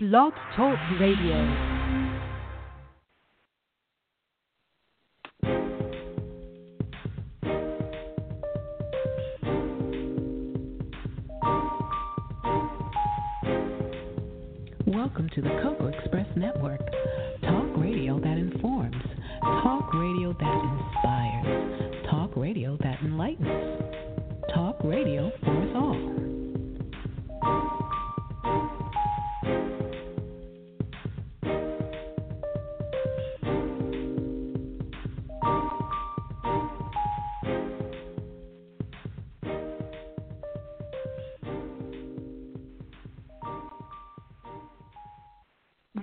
Blog Talk Radio. Welcome to the Cocoa Express Network. Talk radio that informs. Talk radio that inspires. Talk radio that enlightens.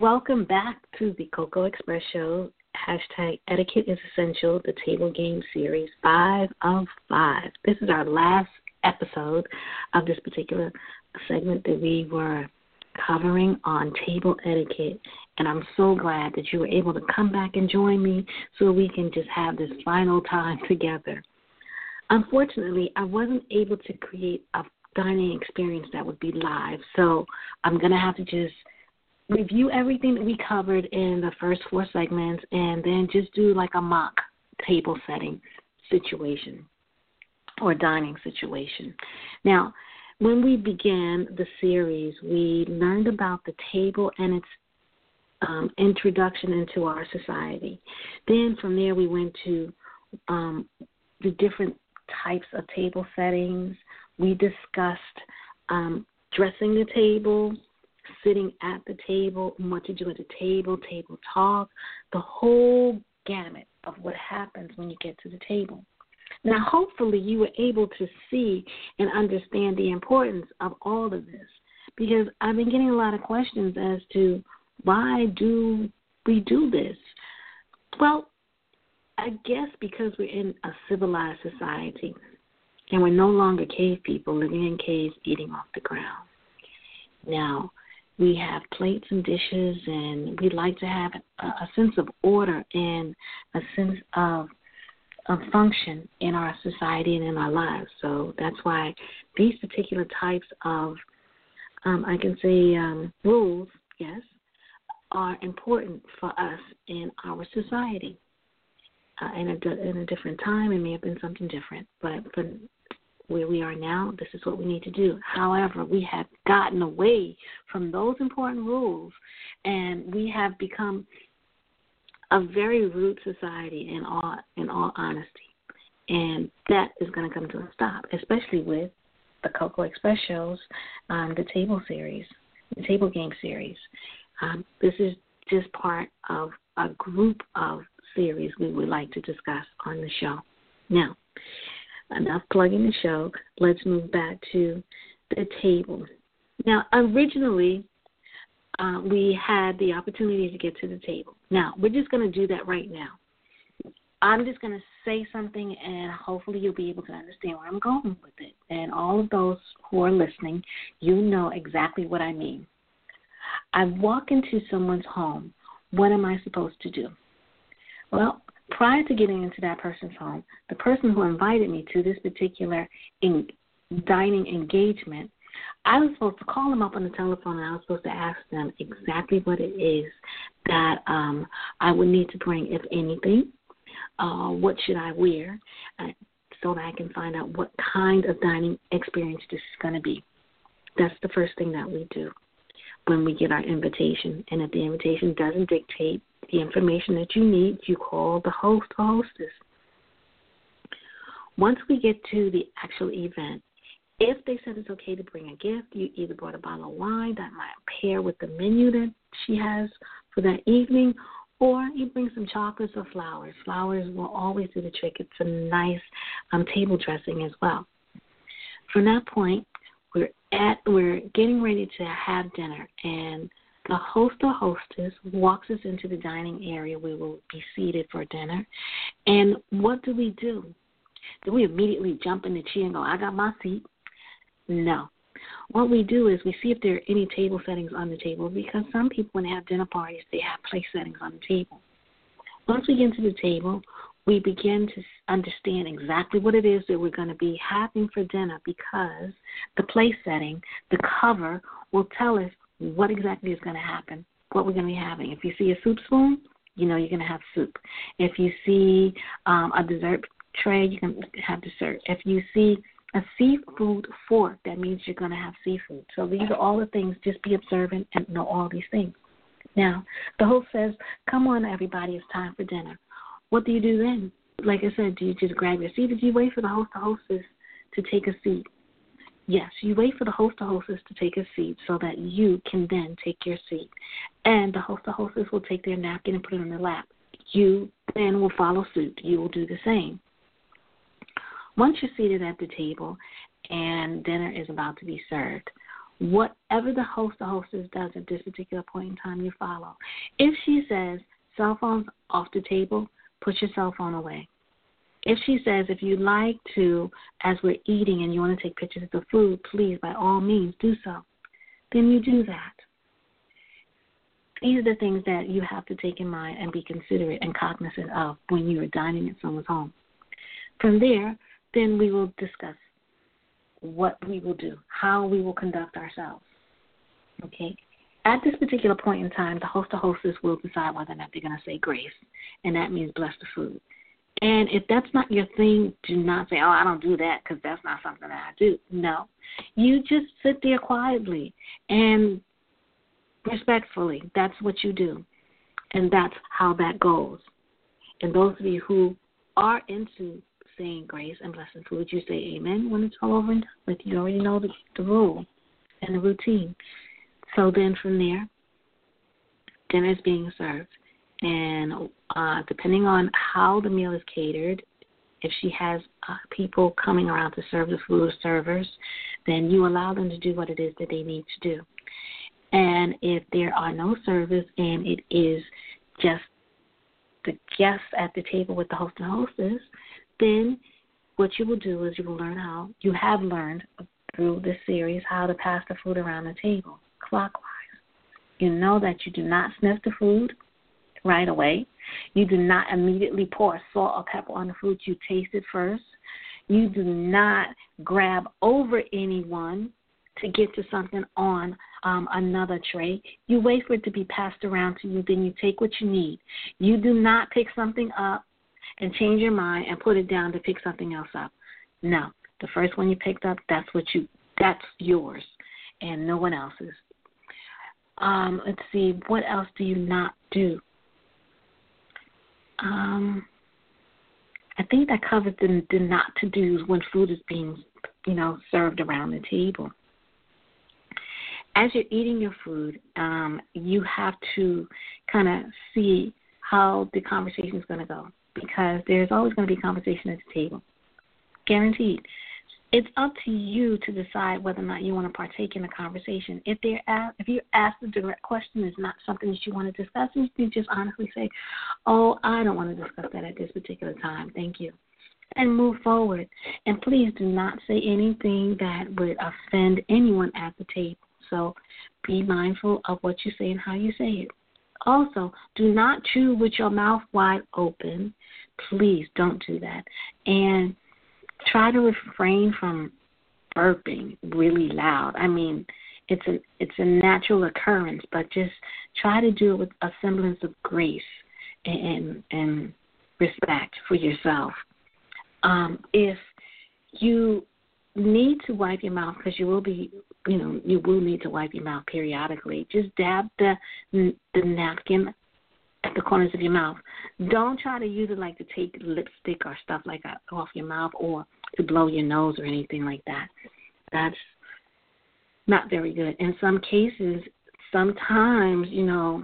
Welcome back to the Cocoa Express Show. Hashtag Etiquette is Essential, the Table Game Series, five of five. This is our last episode of this particular segment that we were covering on table etiquette. And I'm so glad that you were able to come back and join me so we can just have this final time together. Unfortunately, I wasn't able to create a dining experience that would be live, so I'm going to have to just review everything that we covered in the first four segments and then just do like a mock table setting situation or dining situation. Now, when we began the series, we learned about the table and its um, introduction into our society. Then from there, we went to um, the different types of table settings. We discussed um, dressing the table, sitting at the table, what to do at the table, table talk, the whole gamut of what happens when you get to the table. Now, hopefully, you were able to see and understand the importance of all of this because I've been getting a lot of questions as to why do we do this? Well, I guess because we're in a civilized society and we're no longer cave people living in caves eating off the ground. Now, we have plates and dishes, and we like to have a, a sense of order and a sense of of function in our society and in our lives. So that's why these particular types of, um, I can say, um, rules, yes, are important for us in our society. Uh, in a in a different time, it may have been something different, but for where we are now, this is what we need to do. However, we have gotten away from those important rules and we have become a very rude society in all in all honesty. And that is going to come to a stop, especially with the Cocoa Express shows, um, the table series, the table game series. Um, this is just part of a group of series we would like to discuss on the show. Now, enough plugging the show. Let's move back to the table. Now, originally, uh, we had the opportunity to get to the table. Now, we're just going to do that right now. I'm just going to say something, and hopefully, you'll be able to understand where I'm going with it. And all of those who are listening, you know exactly what I mean. I walk into someone's home. What am I supposed to do? Well, prior to getting into that person's home, the person who invited me to this particular in, dining engagement, I was supposed to call them up on the telephone and I was supposed to ask them exactly what it is that um, I would need to bring, if anything. Uh, what should I wear uh, so that I can find out what kind of dining experience this is going to be. That's the first thing that we do when we get our invitation. And if the invitation doesn't dictate the information that you need, you call the host or hostess. Once we get to the actual event, if they said it's okay to bring a gift, you either brought a bottle of wine that might pair with the menu that she has for that evening, or you bring some chocolates or flowers. Flowers will always do the trick. It's a nice um, table dressing as well. From that point, we're at we're getting ready to have dinner, and the host or hostess walks us into the dining area. We will be seated for dinner. And what do we do? Do we immediately jump in the chair and go, I got my seat? No. What we do is we see if there are any table settings on the table because some people, when they have dinner parties, they have place settings on the table. Once we get to the table, we begin to understand exactly what it is that we're going to be having for dinner because the place setting, the cover, will tell us what exactly is going to happen, what we're going to be having. If you see a soup spoon, you know you're going to have soup. If you see um, a dessert tray, you can have dessert. If you see a seafood fork, that means you're going to have seafood. So these are all the things. Just be observant and know all these things. Now, the host says, Come on, everybody, it's time for dinner. What do you do then? Like I said, do you just grab your seat do you wait for the host or hostess to take a seat? Yes, you wait for the host or hostess to take a seat so that you can then take your seat. And the host or hostess will take their napkin and put it on their lap. You then will follow suit. You will do the same. Once you're seated at the table and dinner is about to be served, whatever the host or hostess does at this particular point in time, you follow. If she says cell phones off the table, put your cell phone away. If she says, if you'd like to, as we're eating and you want to take pictures of the food, please, by all means, do so. Then you do that. These are the things that you have to take in mind and be considerate and cognizant of when you are dining at someone's home. From there, then we will discuss what we will do, how we will conduct ourselves. Okay? At this particular point in time, the host or hostess will decide whether or not they're going to say grace, and that means bless the food. And if that's not your thing, do not say, "Oh, I don't do that," because that's not something that I do. No, you just sit there quietly and respectfully. That's what you do, and that's how that goes. And those of you who are into saying grace and blessing food, you say amen when it's all over and done with. You already know the, the rule and the routine. So then from there, dinner is being served. And uh, depending on how the meal is catered, if she has uh, people coming around to serve the food, servers, then you allow them to do what it is that they need to do. And if there are no servers and it is just the guests at the table with the host and hostess, then what you will do is you will learn how, you have learned through this series how to pass the food around the table clockwise. You know that you do not sniff the food right away. You do not immediately pour salt or pepper on the food. You taste it first. You do not grab over anyone to get to something on um, another tray. You wait for it to be passed around to you, then you take what you need. You do not pick something up and change your mind and put it down to pick something else up. No, the first one you picked up, that's what you that's yours and no one else's. Um, let's see, what else do you not do? Um, I think that covers the, the not to dos when food is being, you know, served around the table. As you're eating your food, um, you have to kind of see how the conversation is going to go because there's always going to be conversation at the table, guaranteed it's up to you to decide whether or not you want to partake in the conversation. If they're asked, if you're asked a direct question, it's not something that you want to discuss. You just honestly say, "Oh, I don't want to discuss that at this particular time. Thank you," and move forward. And please do not say anything that would offend anyone at the table. So be mindful of what you say and how you say it. Also, do not chew with your mouth wide open. Please don't do that. And try to refrain from burping really loud. I mean, it's a it's a natural occurrence, but just try to do it with a semblance of grace and and respect for yourself. Um, if you need to wipe your mouth because you will be you know you will need to wipe your mouth periodically just dab the the napkin at the corners of your mouth. Don't try to use it like to take lipstick or stuff like that off your mouth or to blow your nose or anything like that. That's not very good. In some cases, sometimes, you know,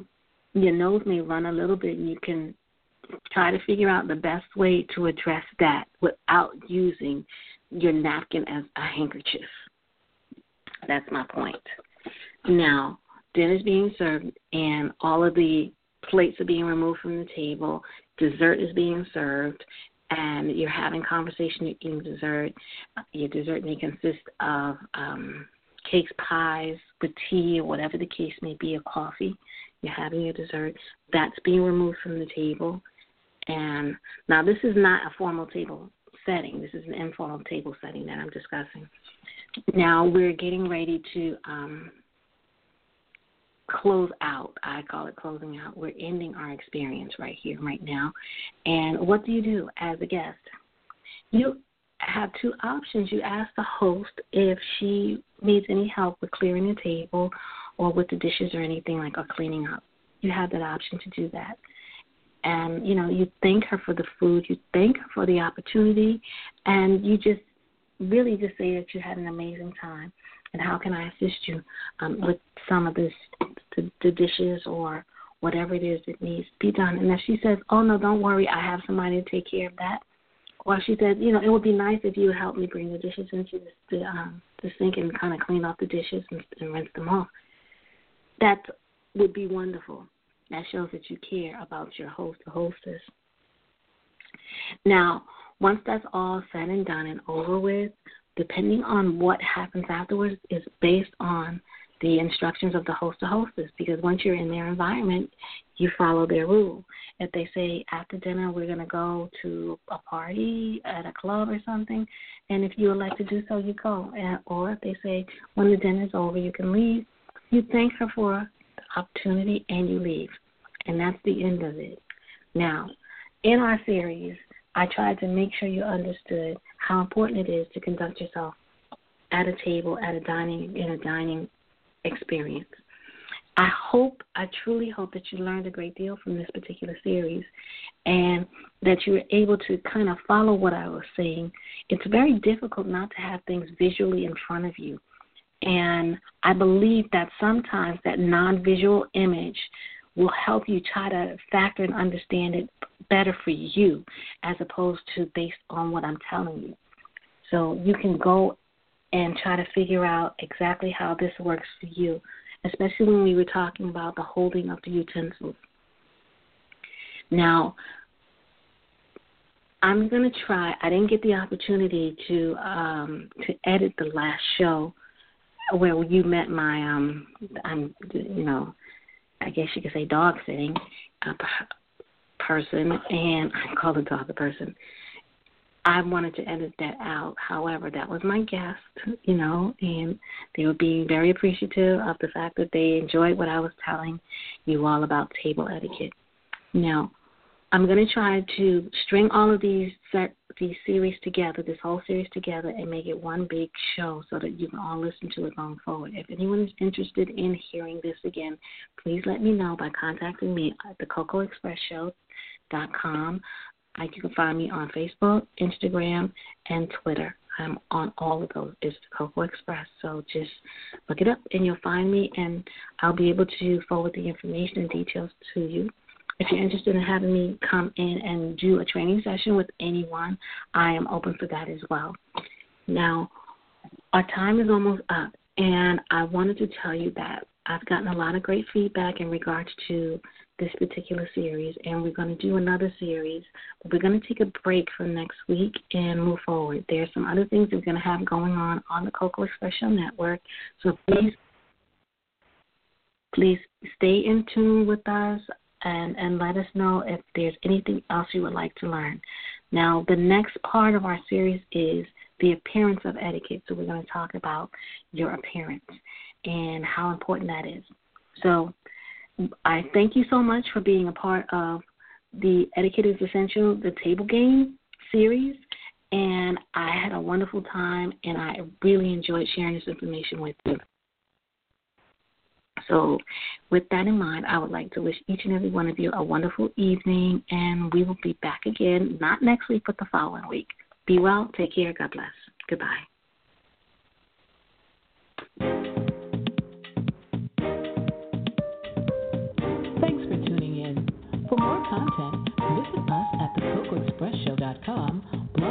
your nose may run a little bit and you can try to figure out the best way to address that without using your napkin as a handkerchief. That's my point. Now, dinner's being served and all of the plates are being removed from the table, dessert is being served, and you're having conversation, you're eating dessert. Your dessert may consist of um, cakes, pies, with tea, or whatever the case may be, or coffee. You're having your dessert. That's being removed from the table. And now, this is not a formal table setting. This is an informal table setting that I'm discussing. Now we're getting ready to um, close out. I call it closing out. We're ending our experience right here, right now. And what do you do as a guest? You have two options. You ask the host if she needs any help with clearing the table or with the dishes or anything like or cleaning up. You have that option to do that. And, you know, you thank her for the food, you thank her for the opportunity, and you just really just say that you had an amazing time and how can I assist you um, with some of this, the, the dishes or whatever it is that needs to be done. And if she says, oh, no, don't worry, I have somebody to take care of that. Or she said, you know, it would be nice if you would help me bring the dishes into the, the, um, the sink and kind of clean off the dishes and, and rinse them off. That would be wonderful. That shows that you care about your host or hostess. Now, once that's all said and done and over with, depending on what happens afterwards is based on the instructions of the host or hostess because once you're in their environment, you follow their rule. If they say after dinner we're going to go to a party at a club or something, and if you like to do so, you go. Or if they say when the dinner's over you can leave, you thank her for the opportunity and you leave. And that's the end of it. Now, in our series, I tried to make sure you understood how important it is to conduct yourself at a table, at a dining in a dining experience. I hope, I truly hope that you learned a great deal from this particular series and that you were able to kind of follow what I was saying. It's very difficult not to have things visually in front of you. And I believe that sometimes that non visual image will help you try to factor and understand it better for you as opposed to based on what I'm telling you. So you can go and try to figure out exactly how this works for you, especially when we were talking about the holding of the utensils. Now, I'm going to try. I didn't get the opportunity to um, to edit the last show where you met my um, I'm you know I guess you could say dog sitting uh, person, and I call the dog a person. I wanted to edit that out. However, that was my guest, you know, and they were being very appreciative of the fact that they enjoyed what I was telling you all about table etiquette. Now, I'm going to try to string all of these set, these series together, this whole series together, and make it one big show so that you can all listen to it going forward. If anyone is interested in hearing this again, please let me know by contacting me at the Express Show.com. I, uh, you can find me on Facebook, Instagram, and Twitter. I'm on all of those. It's the Cocoa Express. So just look it up and you'll find me, and I'll be able to forward the information and details to you if you're interested in having me come in and do a training session with anyone, I am open for that as well. Now, our time is almost up, and I wanted to tell you that I've gotten a lot of great feedback in regards to this particular series, and we're going to do another series. We're going to take a break for next week and move forward. There are some other things we're going to have going on on the Cocoa Expression Network, so please, please stay in tune with us and, and let us know if there's anything else you would like to learn. Now, the next part of our series is the appearance of etiquette. So, we're going to talk about your appearance and how important that is. So, I thank you so much for being a part of the Etiquette is Essential, the table game series. And I had a wonderful time, and I really enjoyed sharing this information with you. So, with that in mind, I would like to wish each and every one of you a wonderful evening, and we will be back again, not next week, but the following week. Be well, take care, God bless. Goodbye. Thanks for tuning in. For more content, visit us at thecocoexpressshow.com, Blog